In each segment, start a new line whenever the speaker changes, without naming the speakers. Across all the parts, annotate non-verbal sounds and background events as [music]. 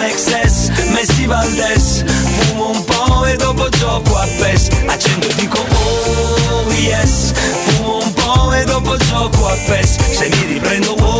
Mexes, Messi Valdes Fumo un po' e dopo gioco a PES. Accendo e dico oh yes. Fumo un po' e dopo gioco a PES. Se mi riprendo oh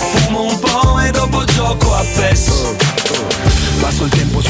E dopo gioco a PES.
Passo il tempo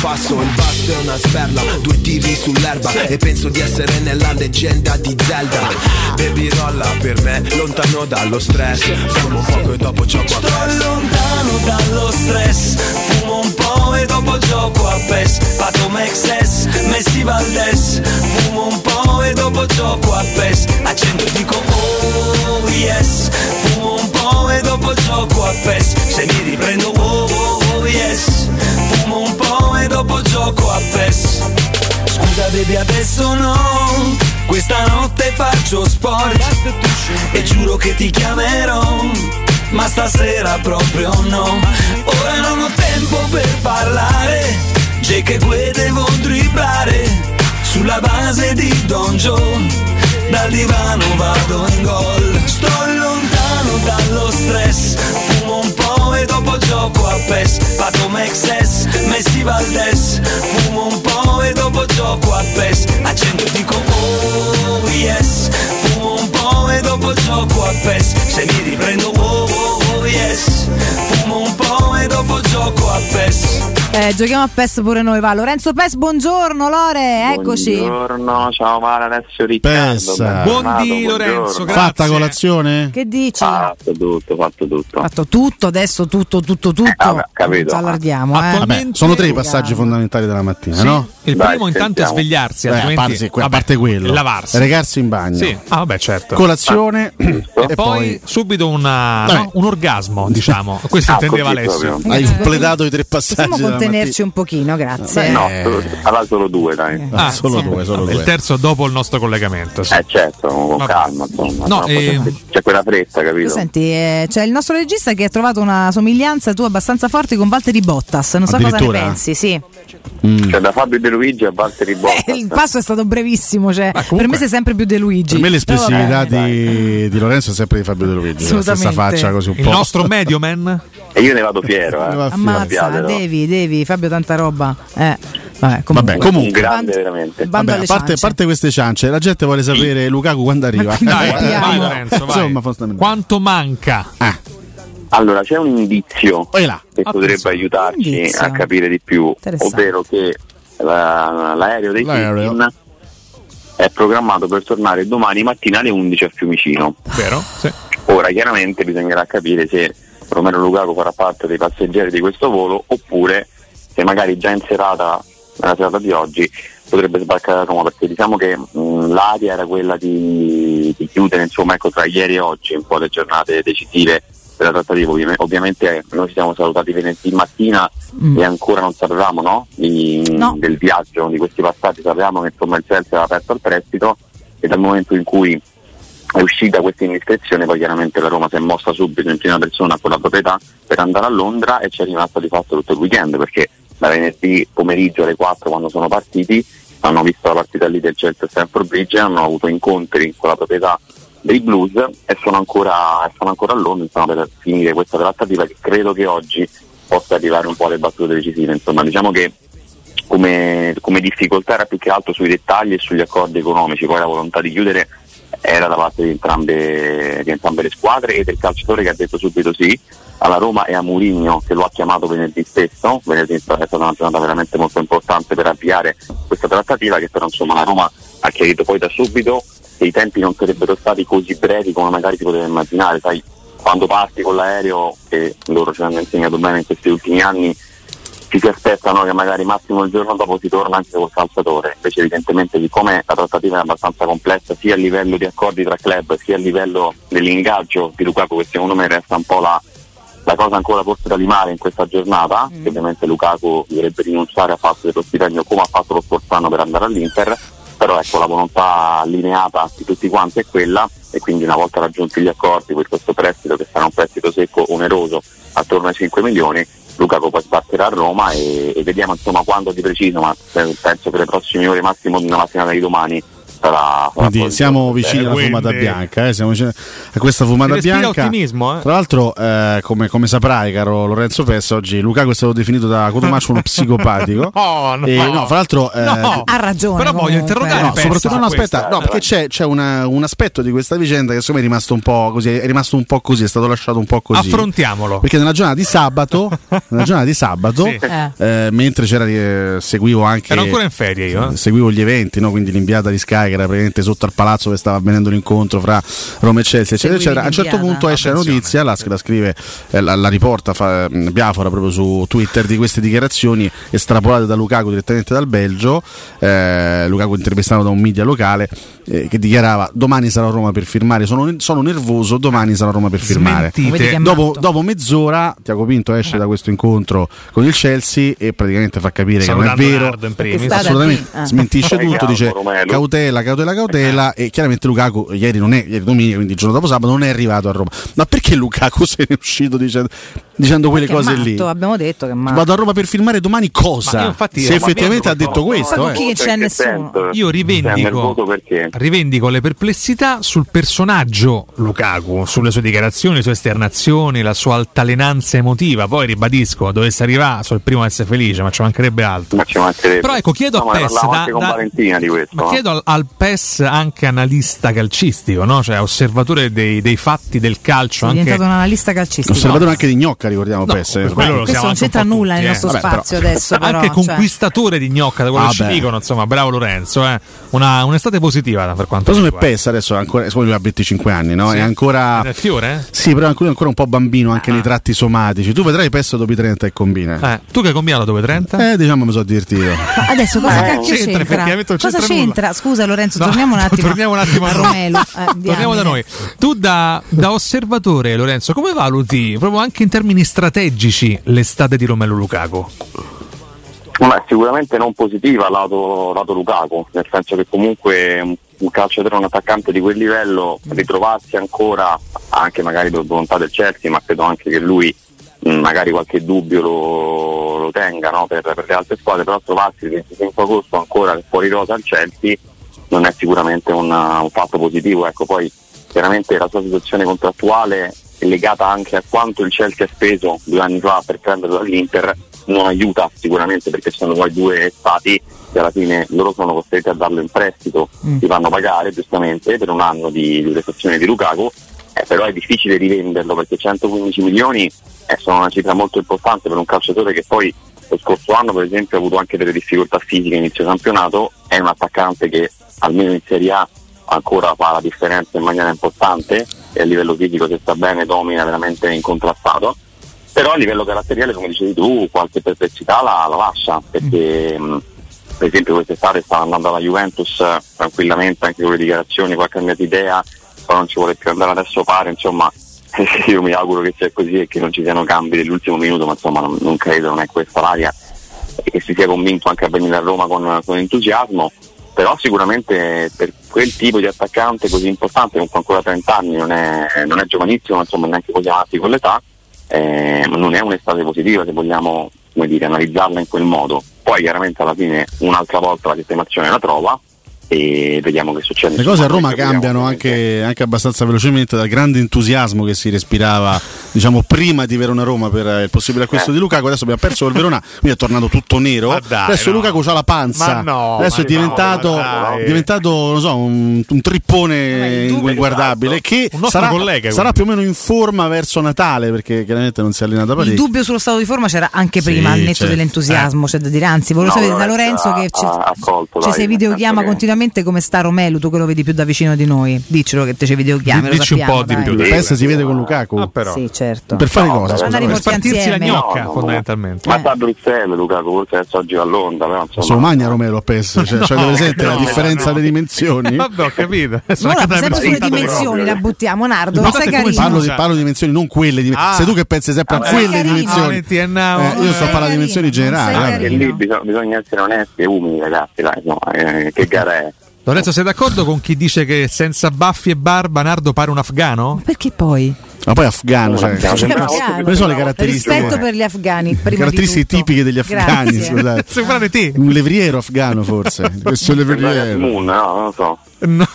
passo Il basso è una sperla, due tiri sull'erba E penso di essere nella leggenda di Zelda. Baby rolla per me, lontano dallo stress Fumo poco e dopo gioco a
Sto lontano dallo stress PES Scusa baby adesso no. Questa notte faccio sport. E giuro che ti chiamerò Ma stasera proprio no. Ora non ho tempo per parlare. Jake e Gue devo dribblare Sulla base di Don Joe. Dal divano vado in gol. Sto lontano dallo stress. Fumo un po' e dopo gioco a PES. Pato Mexes, Messi Valdes PES Accendo e dico oh yes Fumo un po' e dopo gioco a PES Se mi riprendo oh oh oh yes Fumo un po' e dopo gioco a PES
Eh, giochiamo a PES pure noi, va. Lorenzo PES, buongiorno Lore, eccoci.
Buongiorno, ciao Mara, Alessio Riccardo.
Buondì, Lorenzo,
buongiorno.
Fatta colazione?
Che dici?
Fatto tutto, fatto tutto.
Fatto tutto, adesso tutto, tutto, tutto.
vabbè, capito.
Ci allarghiamo, eh.
Vabbè, sono tre i passaggi fondamentali della mattina,
Sì,
no?
Il
Dai,
primo intanto è
sentiamo.
svegliarsi,
Eh, a,
altrimenti
parte, a parte quello,
lavarsi.
recarsi in bagno,
Sì, ah, vabbè, certo.
colazione
e,
e
poi, subito una-
Vabbè.
no, un orgasmo, diciamo. [laughs] Questo
Ah,
intendeva Alessio.
proprio.
hai completato i tre passaggi.
Possiamo contenerci un pochino, grazie.
No, allora solo due, dai.
Ah, solo due, solo
Vabbè,
due.
Il terzo dopo il nostro collegamento. sì.
Eh certo, con
Vabbè.
calma, insomma.
No, eh,
c'è- quella fretta, capito?
Senti, eh, c'è il nostro regista che ha trovato una somiglianza tua abbastanza forte con Valtteri Bottas. Non so cosa ne pensi, sì.
Cioè da Fabio De Luigi a Valtteri Bottas.
Eh, il passo è stato brevissimo, cioè,
comunque-
per me sei sempre più De Luigi.
Per me l'espressività
vabbè.
di, di Lorenzo è sempre di Fabio De Luigi, la stessa
Assolutamente.
faccia così un
Il
po'.
nostro medio man?
E io ne vado fiero, eh.
Ammazza,
Sappiatelo.
devi, devi, Fabio, tanta roba. Eh, vabbè, comunque.
Vabbè, comunque.
Un grande, veramente.
Vabbè, a parte, a parte queste ciance, la gente vuole sapere [coughs] Lukaku quando arriva.
Dai, vai Lorenzo, vai.
Insomma.
Quanto manca?
Ah,
Allora, c'è un indizio
là.
che potrebbe
Attenzione.
aiutarci
Indizio.
a capire di più, ovvero che la- l'aereo dei
L'aereo.
È programmato per tornare domani mattina alle 11 a Fiumicino.
Vero? Sì.
Ora chiaramente bisognerà capire se Romero Lukaku farà parte dei passeggeri di questo volo oppure se magari già in serata, nella serata di oggi, potrebbe sbarcare a Roma perché diciamo che mh, l'aria era quella di, di chiudere insomma ecco tra ieri e oggi un po' le giornate decisive della trattativa Ovvi- ovviamente noi ci siamo salutati venerdì mattina
Mm.
e ancora non sapevamo no, di-
No.
del viaggio di questi passaggi sapevamo che insomma il Chelsea aveva aperto al prestito e dal momento in cui è uscita questa indiscrezione, poi chiaramente la Roma si è mossa subito in prima persona con la proprietà per andare a Londra e ci è rimasta di fatto tutto il weekend perché da venerdì pomeriggio alle 4 quando sono partiti hanno visto la partita lì del Chelsea Stanford Bridge, hanno avuto incontri con la proprietà dei Blues e sono ancora, sono ancora a Londra insomma, per finire questa trattativa che credo che oggi possa arrivare un po' alle battute decisive. Insomma, diciamo che come, come difficoltà era più che altro sui dettagli e sugli accordi economici, poi la volontà di chiudere era da parte di entrambe, di entrambe le squadre e del calciatore che ha detto subito sì alla Roma e a Murigno che lo ha chiamato venerdì stesso, venerdì è stata una giornata veramente molto importante per avviare questa trattativa che però insomma la Roma ha chiarito poi da subito che i tempi non sarebbero stati così brevi come magari si poteva immaginare, sai quando parti con l'aereo che loro ci hanno insegnato bene in questi ultimi anni ci si aspettano che magari massimo il giorno dopo si torna anche col calciatore, invece evidentemente siccome la trattativa è abbastanza complessa sia a livello di accordi tra club sia a livello dell'ingaggio di Lukaku che secondo me resta un po' la, la cosa ancora forse da limare in questa giornata, mm. che ovviamente Lukaku dovrebbe rinunciare a fatto dello stipendio come ha fatto lo scorso anno per andare all'Inter, però ecco la volontà allineata di tutti quanti è quella e quindi una volta raggiunti gli accordi per questo prestito che sarà un prestito secco oneroso attorno ai 5 milioni Lukaku poi sbatterà a Roma e, e, vediamo insomma quando di preciso, ma penso che le prossime ore, massimo nella mattinata di domani, sarà,
Quindi siamo vicini alla fumata bianca, eh? siamo vicini a questa fumata bianca.
ottimismo, eh?
Tra l'altro, eh, come, come, saprai, caro Lorenzo Pessa, oggi Lukaku è stato definito da Cotomaccio uno [laughs] psicopatico.
oh, no,
e, no, fra l'altro, eh,
no. ha ragione.
Però voglio interrogare.
No, soprattutto, no, aspetta, no, perché c'è, c'è una, un aspetto di questa vicenda che secondo me è rimasto un po' così. È rimasto un po' così, è stato lasciato un po' così.
Affrontiamolo.
Perché nella giornata di sabato, [laughs] nella giornata di sabato, sì. eh, mentre c'era, eh, seguivo anche.
Ero ancora in ferie io.
Seguivo gli eventi, no? quindi l'inviata di Sky che era praticamente sotto al palazzo dove stava avvenendo l'incontro fra Roma e Chelsea, eccetera, eccetera. A un certo punto esce la notizia, la, la scrive, eh, la, la, riporta fa, Biafora proprio su Twitter di queste dichiarazioni estrapolate da Lukaku direttamente dal Belgio. Eh, Lukaku intervistato da un media locale eh, che dichiarava domani sarò a Roma per firmare, sono, sono nervoso, domani sarò a Roma per firmare. Dopo, dopo, mezz'ora Tiago Pinto esce da questo incontro con il Chelsea e praticamente fa capire che non è vero, assolutamente ah. smentisce tutto, dice cautela, cautela, cautela e chiaramente Lukaku ieri non è, ieri domenica, quindi il giorno dopo sabato non è arrivato a Roma. Ma perché Lukaku [laughs] se ne è uscito dicendo, dicendo quelle cose
matto,
lì?
Abbiamo detto che matto.
Vado a Roma per filmare domani cosa?
Infatti,
se effettivamente ha detto questo,
eh. che c'è nessuno.
Io rivendico, rivendico le perplessità sul personaggio Lukaku, sulle sue dichiarazioni, le sue esternazioni, la sua altalenanza emotiva. Poi ribadisco, dovesse arrivare, sono il primo a essere felice, ma ci mancherebbe altro.
Ma ci mancherebbe.
Però ecco, chiedo
no,
a PES
da, da,
di
questo,
ma chiedo al, al, PES anche analista calcistico, no? cioè osservatore dei, dei fatti del calcio.
È
anche...
diventato un analista calcistico.
Osservatore anche di gnocca, ricordiamo
no,
PES.
Per quello
questo non c'entra nulla nel
eh.
nostro
Vabbè,
spazio
però.
adesso. Però,
anche
cioè.
conquistatore di gnocca, da quello
Ah,
che ci
beh.
dicono, insomma, bravo Lorenzo. Eh. Una, un'estate positiva per quanto
Però
mi
come PES adesso è ancora, lui ha 25 anni, no?
Sì.
È ancora.
Nel fiore?
Sì, però lui è ancora un po' bambino anche
Ah.
nei tratti somatici. Tu vedrai PES dopo i 30 e combina.
Eh, tu che hai combinato dopo i 30?
Eh, diciamo mi sono divertito.
Adesso cosa
Eh,
cacchio
c'entra,
Cosa
c'entra.
Scusa Lorenzo,
No,
torniamo un [laughs] attimo,
torniamo un attimo a noi.
Romelu. Eh, [laughs]
Torniamo da noi. Tu da, da osservatore, Lorenzo, come valuti proprio anche in termini strategici l'estate di Romelu Lukaku?
Ma sicuramente non positiva lato, lato Lukaku, nel senso che comunque un, un calciatore, un attaccante di quel livello, ritrovarsi ancora, anche magari per volontà del Chelsea, ma credo anche che lui mh, magari qualche dubbio lo, lo tenga no, per, per le altre squadre, però trovarsi il 25 agosto ancora fuori rosa al Chelsea non è sicuramente un, un fatto positivo. Ecco, poi chiaramente la sua situazione contrattuale è legata anche a quanto il Chelsea ha speso due anni fa per prenderlo dall'Inter, non aiuta sicuramente perché ci sono poi due stati che alla fine loro sono costretti a darlo in prestito,
Mm.
ti fanno pagare giustamente per un anno di, di prestazione di Lukaku, eh, però è difficile rivenderlo perché 115 milioni eh, sono una cifra molto importante per un calciatore che poi lo scorso anno per esempio ha avuto anche delle difficoltà fisiche inizio campionato, è un attaccante che almeno in Serie A ancora fa la differenza in maniera importante e a livello fisico se sta bene domina veramente incontrastato però a livello caratteriale come dicevi tu qualche perplessità la, la lascia perché mh, per esempio quest'estate stava andando alla Juventus eh, tranquillamente anche con le dichiarazioni qualche cambiato idea poi non ci vuole più andare adesso pare insomma [laughs] io mi auguro che sia così e che non ci siano cambi dell'ultimo minuto ma insomma non, non credo non è questa l'aria e che si sia convinto anche a venire a Roma con, con entusiasmo però sicuramente per quel tipo di attaccante così importante, comunque ancora 30 anni, non è, non è giovanissimo, insomma neanche così avanti con l'età, eh, non è un'estate positiva se vogliamo dire, analizzarla in quel modo. Poi chiaramente alla fine un'altra volta la sistemazione la trova, e vediamo che succede.
Le cose a Roma cambiano anche, anche, abbastanza velocemente dal grande entusiasmo che si respirava diciamo, prima di Verona Roma per il possibile acquisto eh. di Lukaku. Adesso abbiamo perso il Verona, quindi è tornato tutto nero. Dai, adesso no. Lukaku ha la panza. No, adesso è diventato, no, diventato so, un, un, trippone inguardabile che sarà, collega, sarà, più o meno in forma verso Natale perché chiaramente non si è allenato parecchio.
Il dubbio sullo stato di forma c'era anche prima, sì, al netto certo. dell'entusiasmo. Eh. C'è da dire, anzi, volevo sapere da Lorenzo che ci, ci sei videochiama continuamente sicuramente come sta Romelu, tu che lo vedi più da vicino di noi. Diccelo che te ci videochiami.
Dici
un
po' di più.
PES si vede con Lukaku.
Ah, però.
Sì, certo.
Per fare no, cosa?
Per
spartirsi la gnocca, no, no, fondamentalmente.
Ma sta a Bruxelles Lukaku, forse adesso oggi va a Londra. Però, insomma.
Se lo magna Romelu a PES, cioè, cioè presente la differenza delle dimensioni? [laughs]
Vabbè, ho capito.
Sempre sulle dimensioni la buttiamo, Nardo.
Parlo di, di dimensioni, non quelle. Di, ah. Sei tu che pensi sempre a quelle dimensioni. Eh, io sto parlando di dimensioni generali.
Lì bisogna essere onesti e umili, ragazzi. Eh, che [laughs] gara è?
Lorenzo, sei d'accordo con chi dice che senza baffi e barba Nardo pare un afgano?
Perché poi?
Ma poi afgano, cioè, cioè, cioè, quali sono le caratteristiche?
Rispetto per gli afgani, prima
caratteristiche tipiche degli afghani, scusate.
te.
Un levriero afgano forse. [laughs] Questo levriero.
No, non lo so.
No.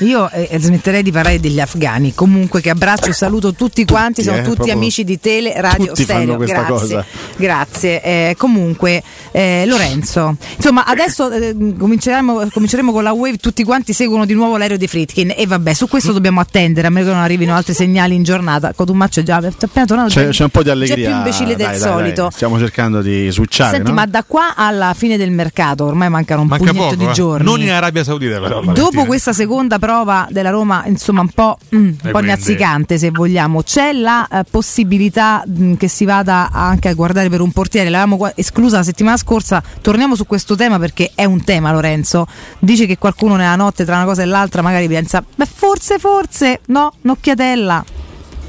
Io eh, smetterei di parlare degli afghani. Comunque, che abbraccio e saluto tutti quanti. Tutti, sono tutti amici di Tele Radio
tutti
Stereo.
Grazie. Cosa.
Grazie. Eh, comunque, eh, Lorenzo, insomma, adesso eh, cominceremo, cominceremo, con la Wave. Tutti quanti seguono di nuovo l'aereo di Fritkin. E vabbè, su questo dobbiamo attendere. A meno che non arrivino altri segnali in giornata. Cotumaccio è già appena tornato.
C'è, c'è, un po' di allegria. C'è
più imbecille del
dai,
solito.
Dai, Stiamo cercando di switchare.
Senti,
no?
ma da qua alla fine del mercato, ormai mancano un Manca poco, di
eh.
giorni.
Non in Arabia Saudita, però.
Dopo questa seconda prova della Roma insomma un po', mm, un po nazzicante se vogliamo. C'è la eh, possibilità mh, mm, che si vada anche a guardare per un portiere, l'avevamo esclusa la settimana scorsa, torniamo su questo tema perché è un tema Lorenzo, dice che qualcuno nella notte tra una cosa e l'altra magari pensa, beh forse, forse, no, un'occhiatella.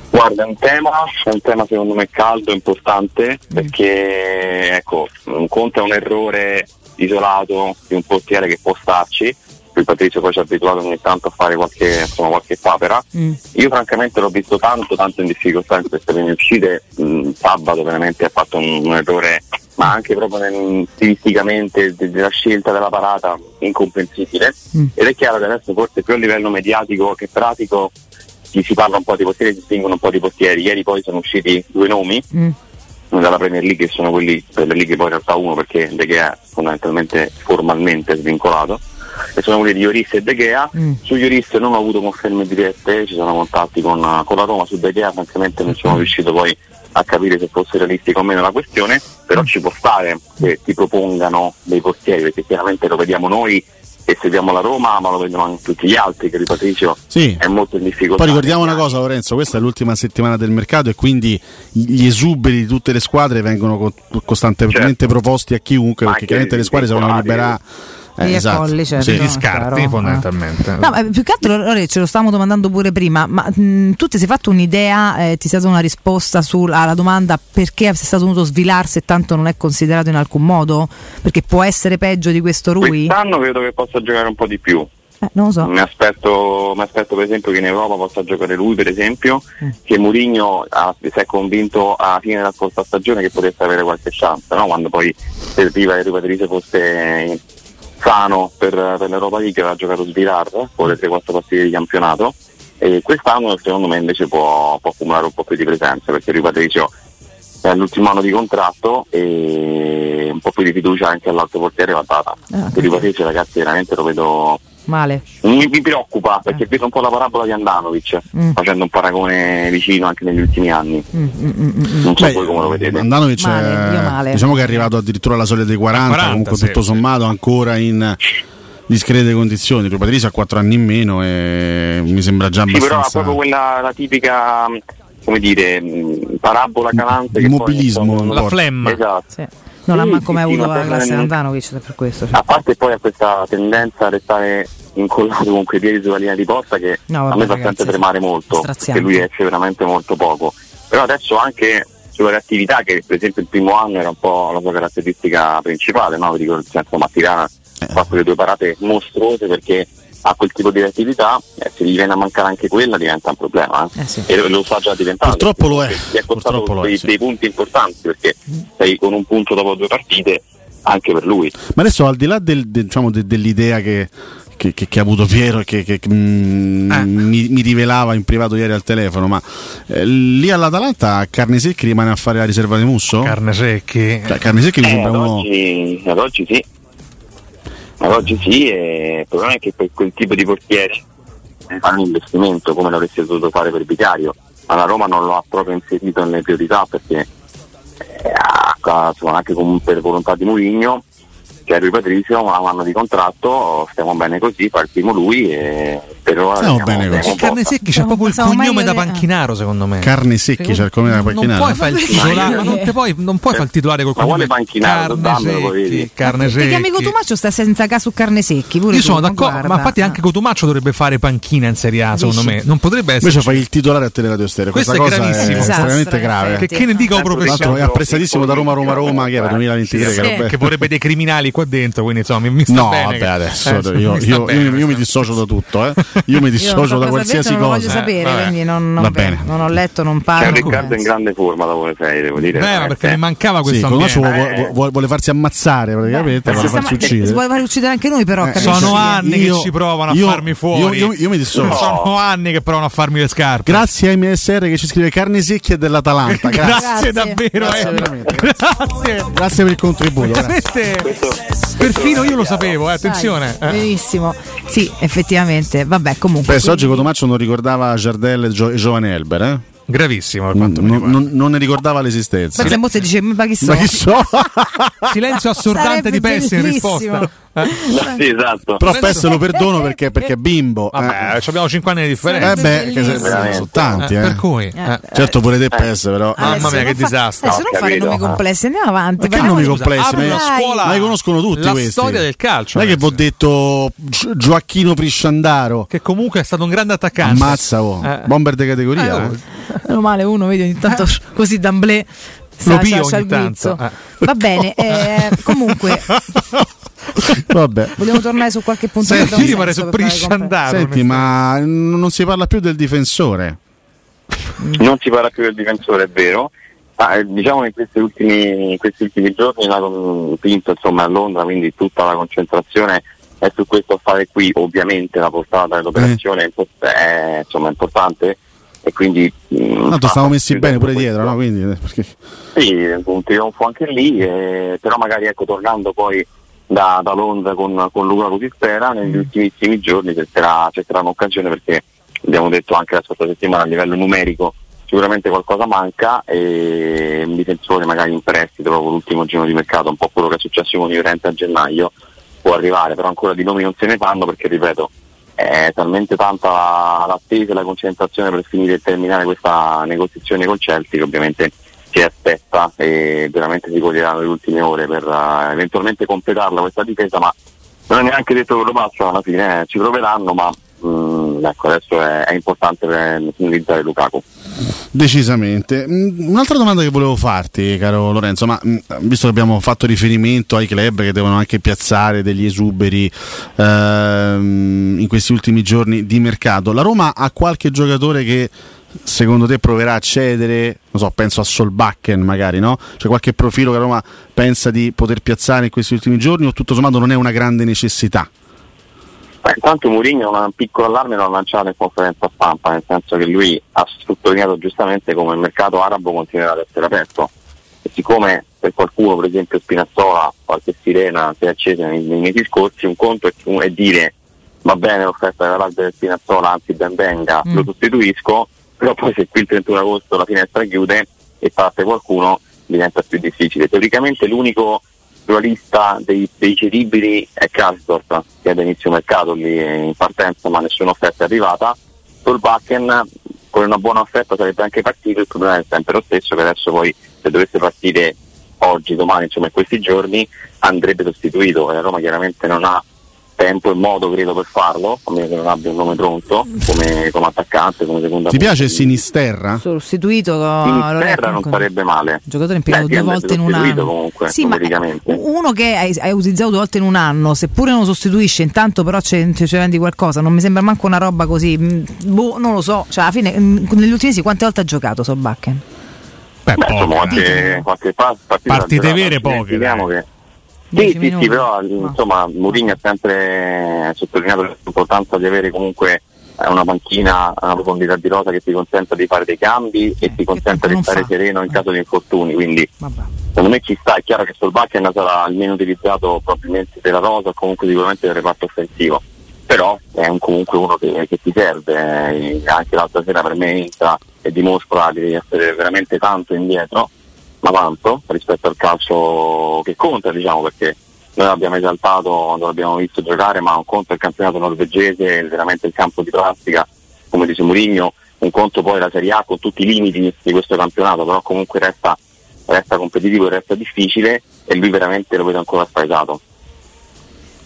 Guarda, è un tema, è un tema secondo me caldo, importante, mm. perché ecco, un conto è un errore isolato di un portiere che può starci, il Patrizio poi ci ha abituato ogni tanto a fare qualche, insomma, qualche papera. Mm. Io francamente l'ho visto tanto, tanto in difficoltà in queste prime uscite. Mm, sabato veramente ha fatto un, un errore, ma anche proprio nel, stilisticamente della scelta della parata incomprensibile. Mm. Ed è chiaro che adesso forse più a livello mediatico che pratico si, si parla un po' di portieri, si distinguono un po' di portieri. Ieri poi sono usciti due nomi mm. dalla Premier League che sono quelli per le League poi in realtà uno perché De Gea è fondamentalmente formalmente svincolato e sono quelli di Ioris e De Gea. Mm. Su Ioris non ho avuto conferme dirette, ci sono contatti con, con la Roma, su De Gea francamente non sono riuscito poi a capire se fosse realistica o meno la questione, però mm. ci può stare che ti propongano dei portieri, perché chiaramente lo vediamo noi e seguiamo la Roma, ma lo vedono anche tutti gli altri, che Patricio
sì.
è molto in difficoltà.
Poi ricordiamo una cosa, Lorenzo: questa è l'ultima settimana del mercato e quindi gli esuberi di tutte le squadre vengono costantemente certo. proposti a chiunque, ma perché chiaramente le squadre sono liberare
eh, esatto. Colli, certo,
sì. gli scarti chiaro. fondamentalmente.
No, ma più che altro Lore, ce lo stavamo domandando pure prima, ma mh, tu ti sei fatto un'idea, eh, ti sei dato una risposta alla domanda perché sei stato venuto svilarsi e tanto non è considerato in alcun modo? Perché può essere peggio di questo Rui?
Quest'anno credo che possa giocare un po' di più.
Eh, non so.
Mi aspetto, mi aspetto, per esempio che in Europa possa giocare lui, per esempio, mm. che Mourinho si è convinto alla fine della scorsa stagione che potesse avere qualche chance, no? quando poi serviva che Rui fosse sano per, per l'Europa League aveva giocato Svilar con le 3-4 partite di campionato e quest'anno secondo me invece può, può accumulare un po' più di presenza perché Rui Patricio è all'ultimo anno di contratto e un po' più di fiducia anche all'altro portiere va data. Ah, Rui Patricio ragazzi veramente lo vedo
male.
Mi, mi preoccupa perché eh. vedo un po' la parabola di Andanovic, mm. facendo un paragone vicino anche negli ultimi anni. Mm, mm, mm, mm. non so Beh, voi come lo vedete.
Andanovic male, è, diciamo che è arrivato addirittura alla soglia dei 40, 40 comunque sì, tutto sommato ancora in discrete condizioni. Tuo Patrizio ha 4 anni in meno e mi sembra già abbastanza...
Sì, però ha proprio quella la tipica come dire, parabola calante.
Immobilismo,
la flemma.
Esatto. Sì
non ha manco mai avuto la classe Andanovic per questo.
Cioè. A parte poi a questa tendenza a restare incollato con quei piedi sulla linea di porta che no, vabbè, a me fa sempre tremare molto, perché lui esce veramente molto poco. Però adesso anche sulla reattività, che per esempio il primo anno era un po' la sua caratteristica principale, no? Vi ricordo il senso Mattirana ha fatto le due parate mostruose perché ha quel tipo di attività, eh, se gli viene a mancare anche quella diventa un problema eh? Eh sì. e lo sta già diventando.
Purtroppo lo è.
Gli è costato dei, è, sì. dei punti importanti perché sei con un punto dopo due partite anche per lui.
Ma adesso al di là del, del, diciamo, de, dell'idea che, che, che, che, ha avuto Piero e che, mm, eh. mi, mi, rivelava in privato ieri al telefono, ma eh, lì all'Atalanta Carne Secchi rimane a fare la riserva di Musso?
Carne Secchi?
Cioè, carne Secchi mi
eh,
sembra
ad
uno...
Oggi, ad oggi sì. Ad oggi sì, e il problema è che per quel tipo di portiere fanno un investimento come l'avresti dovuto fare per Vicario, ma la Roma non lo ha proprio inserito nelle priorità perché eh, anche per volontà di Mourinho lui Patrizio ha un anno di contratto, stiamo bene così, partimo lui e per ora
stiamo bene così.
Carne Secchi c'ha proprio il cognome da panchinaro secondo me.
Carne Secchi c'ha il cognome da panchinaro.
Non puoi fare il titolare, ma non, puoi, non puoi fare il titolare col cognome.
Panchinaro?
Carne Secchi, Carne Secchi.
Perché amico Cotumaccio sta senza caso Carne Secchi, pure
Io sono d'accordo, ma infatti anche Cotumaccio dovrebbe fare panchina in Serie A, secondo me. Non potrebbe essere
Invece fai il titolare a Teleradio Stereo.
È gravissimo,
è estremamente grave.
Che, che ne dica un professionista?
È apprezzatissimo da Roma Roma Roma che era 2023
che vorrebbe dei criminali qua dentro, quindi insomma mi, sta
no,
bene.
vabbè, adesso eh, io mi dissocio da tutto, eh. [laughs] Io mi dissocio da qualsiasi
cosa.
Non
lo voglio sapere,
eh,
quindi non, non, bene. non, ho letto, non parlo.
C'è Riccardo in grande forma da vuole sei, devo dire.
Beh, perché mi mancava questo
sì, vuole, vuole, vuole, farsi ammazzare praticamente, vuole farsi uccidere. Si
vuole fare uccidere anche noi però.
Sono anni che ci provano a farmi fuori.
Io mi dissocio. [laughs]
Sono anni che provano a farmi le scarpe.
Grazie ai MSR che ci scrive carne secchia dell'Atalanta. [laughs]
Grazie [laughs] davvero.
Grazie. Grazie per il contributo.
Perfino io lo sapevo, eh, attenzione.
Eh. Benissimo. Sì, effettivamente. Vabbè, comunque.
Penso quindi... oggi Cotomaccio non ricordava Giardelle e, Gio- Giovane Elber, eh?
Gravissimo per
quanto non, non, non, ne ricordava l'esistenza.
Pensa a dice ma chi so?
Ma chi so? [laughs]
Silenzio assordante
Sarebbe
di Pessi in risposta.
Eh? Sì, esatto.
Però spesso lo perdono perché, perché è bimbo.
Vabbè, eh. abbiamo 5 anni di differenza.
Eh beh, che se, sono tanti. Eh,
per cui, eh.
certo pure te Pes, però.
Mamma mia, che disastro.
Adesso non fare nomi complessi, andiamo avanti.
Ma che nomi complessi?
Ma scuola,
ma li conoscono tutti
la
questi.
storia del calcio.
Non è che vi ho detto Gioacchino Prisciandaro.
Che comunque è stato un grande attaccante.
Ammazza, oh. bomber di categoria. [laughs]
Meno male uno, vedi ogni tanto [laughs] così d'amblè.
Lo pio ogni tanto.
Va bene, [laughs] comunque
Vabbè.
Vogliamo tornare su qualche punto
Senti, io rimarrei su Prisciandaro.
Senti, ma non si parla più del difensore.
Non si parla più del difensore, è vero. Ah, diciamo che in questi ultimi, questi ultimi giorni la Pinto insomma, a Londra, quindi tutta la concentrazione è su questo affare qui. Ovviamente la portata dell'operazione eh. è, insomma, importante e quindi
mm, tanto stavamo messi bene pure dietro no? quindi,
eh, perché... sì, un trionfo anche lì eh, però magari ecco tornando poi da, da Londra con, con Luca così spera negli mm. ultimissimi giorni cercherà, cercherà un'occasione perché abbiamo detto anche la scorsa settimana a livello numerico sicuramente qualcosa manca e un difensore magari in prestito dopo l'ultimo giro di mercato un po' quello che è successo con Llorente a gennaio può arrivare però ancora di nomi non se ne fanno perché ripeto è talmente tanta l'attesa e la concentrazione per finire e terminare questa negoziazione con Chelsea che ovviamente si aspetta e veramente si coglieranno le ultime ore per uh, eventualmente completarla questa difesa, ma non è neanche detto che lo facciano alla fine, eh, ci proveranno, ma mh, mm, ecco, adesso è, è importante per finalizzare Lukaku.
Decisamente. Mm, un'altra domanda che volevo farti, caro Lorenzo, ma mm, visto che abbiamo fatto riferimento ai club che devono anche piazzare degli esuberi ehm, in questi ultimi giorni di mercato, la Roma ha qualche giocatore che secondo te proverà a cedere? Non so, penso a Solbakken magari, no? C'è qualche profilo che Roma pensa di poter piazzare in questi ultimi giorni o tutto sommato non è una grande necessità?
Beh, intanto Mourinho un piccolo allarme l'ha lanciato in conferenza stampa, nel senso che lui ha sottolineato giustamente come il mercato arabo continuerà ad essere aperto e siccome per qualcuno, per esempio Spinazzola, qualche sirena si è accesa nei, nei mesi scorsi, un conto è, è dire va bene l'offerta dell'Arabia del Spinazzola, anzi ben venga, mm. lo sostituisco, però poi se qui il 31 agosto la finestra chiude e parte qualcuno diventa più difficile. Teoricamente l'unico dualista dei, dei cedibili è Karsdorp che da inizio mercato lì in partenza ma nessuna offerta è arrivata. Solbakken con una buona offerta sarebbe anche partito, il problema è sempre lo stesso che adesso poi se dovesse partire oggi, domani, insomma in questi giorni andrebbe sostituito e la Roma chiaramente non ha tempo e modo credo per farlo, a meno che non abbia un nome pronto come, come attaccante, come seconda
Ti piace Sinisterra?
Sostituito
Sinisterra non sarebbe male.
Giocatore impiegato due volte in un anno.
Comunque,
sì, ma uno che hai, hai, utilizzato due volte in un anno, seppure non lo sostituisce, intanto però ci vendi qualcosa, non mi sembra manco una roba così, mm, boh, non lo so, cioè alla fine mm, negli ultimi mesi quante volte ha giocato Solbakken?
Beh, Beh insomma, qualche, qualche partita
partite vere poche.
Vediamo che sì, sì, sì, però insomma Mourinho ha sempre sottolineato l'importanza di avere comunque eh, una panchina, una profondità di rosa che ti consenta di fare dei cambi eh, e ti consenta di stare fa. sereno in eh. caso di infortuni. Quindi Vabbè. secondo me ci sta, è chiaro che Solbakken sarà almeno utilizzato probabilmente della rosa o comunque sicuramente del reparto offensivo. Però è un, comunque uno che, che ti serve, eh, anche l'altra sera per me entra e dimostra di essere veramente tanto indietro ma tanto rispetto al calcio che conta, diciamo, perché noi l'abbiamo esaltato quando l'abbiamo visto giocare, ma un conto è il campionato norvegese, veramente il campo di plastica, come dice Mourinho, un conto poi la Serie A con tutti i limiti di questo campionato, però comunque resta, resta competitivo e resta difficile e lui veramente lo vedo ancora spaesato.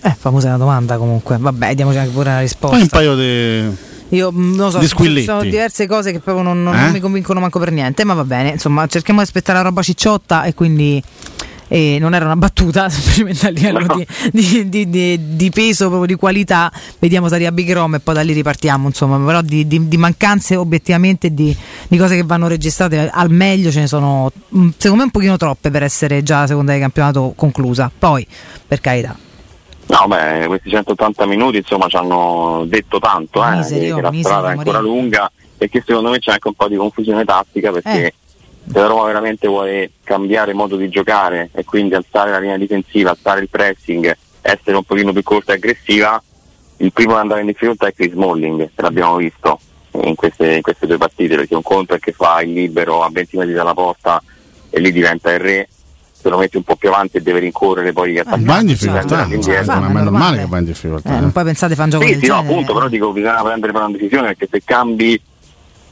Eh, famosa una domanda comunque, vabbè, diamoci anche pure una risposta.
Poi un paio di
io mm, non so, ci sono diverse cose che proprio non, non, eh? non, mi convincono manco per niente, ma va bene. Insomma, cerchiamo di aspettare la roba cicciotta e quindi. E non era una battuta, [laughs] semplicemente a livello no. di, di, di, di, peso, proprio di qualità. Vediamo se arriva Big Rom e poi da lì ripartiamo. Insomma, però di, mancanze obiettivamente di, cose che vanno registrate al meglio ce ne sono, mm, secondo me, un pochino troppe per essere già la seconda di campionato conclusa. Poi, per carità
No, beh, questi 180 minuti insomma ci hanno detto tanto, eh, miserio, che, la strada è ancora lunga e che secondo me c'è anche un po' di confusione tattica perché eh. se la Roma veramente vuole cambiare modo di giocare e quindi alzare la linea difensiva, alzare il pressing, essere un pochino più corta e aggressiva, il primo ad andare in difficoltà è Chris Smalling, che l'abbiamo visto in queste, in queste due partite, perché un conto è che fa il libero a 20 metri dalla porta e lì diventa il re se lo metti un po' più avanti e deve rincorrere poi
attaccare. Va in difficoltà, ma è normale che va in difficoltà.
Eh, non poi pensate fa un gioco
sì,
del
sì, no, appunto, però dico bisogna prendere una decisione perché se cambi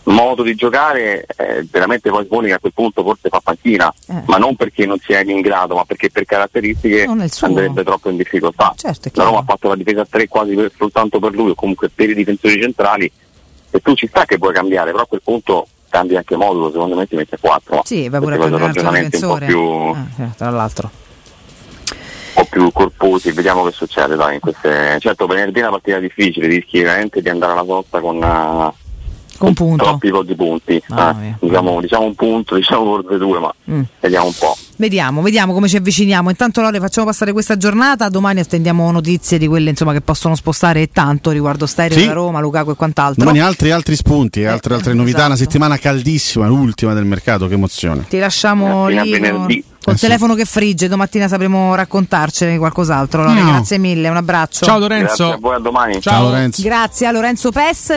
modo di giocare eh, veramente poi Smalling a quel punto forse fa panchina eh. ma non perché non sia in grado ma perché per caratteristiche andrebbe troppo in difficoltà
certo,
la Roma ha fatto la difesa a 3 quasi per, soltanto per lui o comunque per i difensori centrali e tu ci sta che puoi cambiare però a quel punto cambi anche modulo, secondo me ti mette 4.
Sì, va pure a prendere un altro difensore.
Più,
ah, tra l'altro.
Un po' più corposi, vediamo che succede dai, in queste... Certo venerdì è una partita difficile, rischi veramente di andare alla sosta con... Uh,
con punto.
troppi di punti. Ah, eh, diciamo, diciamo, un punto, diciamo forse due, ma mm. vediamo un po'.
Vediamo, vediamo come ci avviciniamo. Intanto Lore facciamo passare questa giornata, domani attendiamo notizie di quelle insomma, che possono spostare tanto riguardo Stereo sì. da Roma, Lukaku e quant'altro.
Domani altri, altri spunti, eh, altre, altre novità, esatto. una settimana caldissima, l'ultima del mercato, che emozione.
Ti lasciamo lì. Venerdì. Col eh telefono che frigge, domattina sapremo raccontarcene qualcos'altro. Lore, no. Grazie mille, un abbraccio.
Ciao Lorenzo.
Grazie a voi, a domani.
Ciao, Ciao Lorenzo.
Grazie a Lorenzo Pes.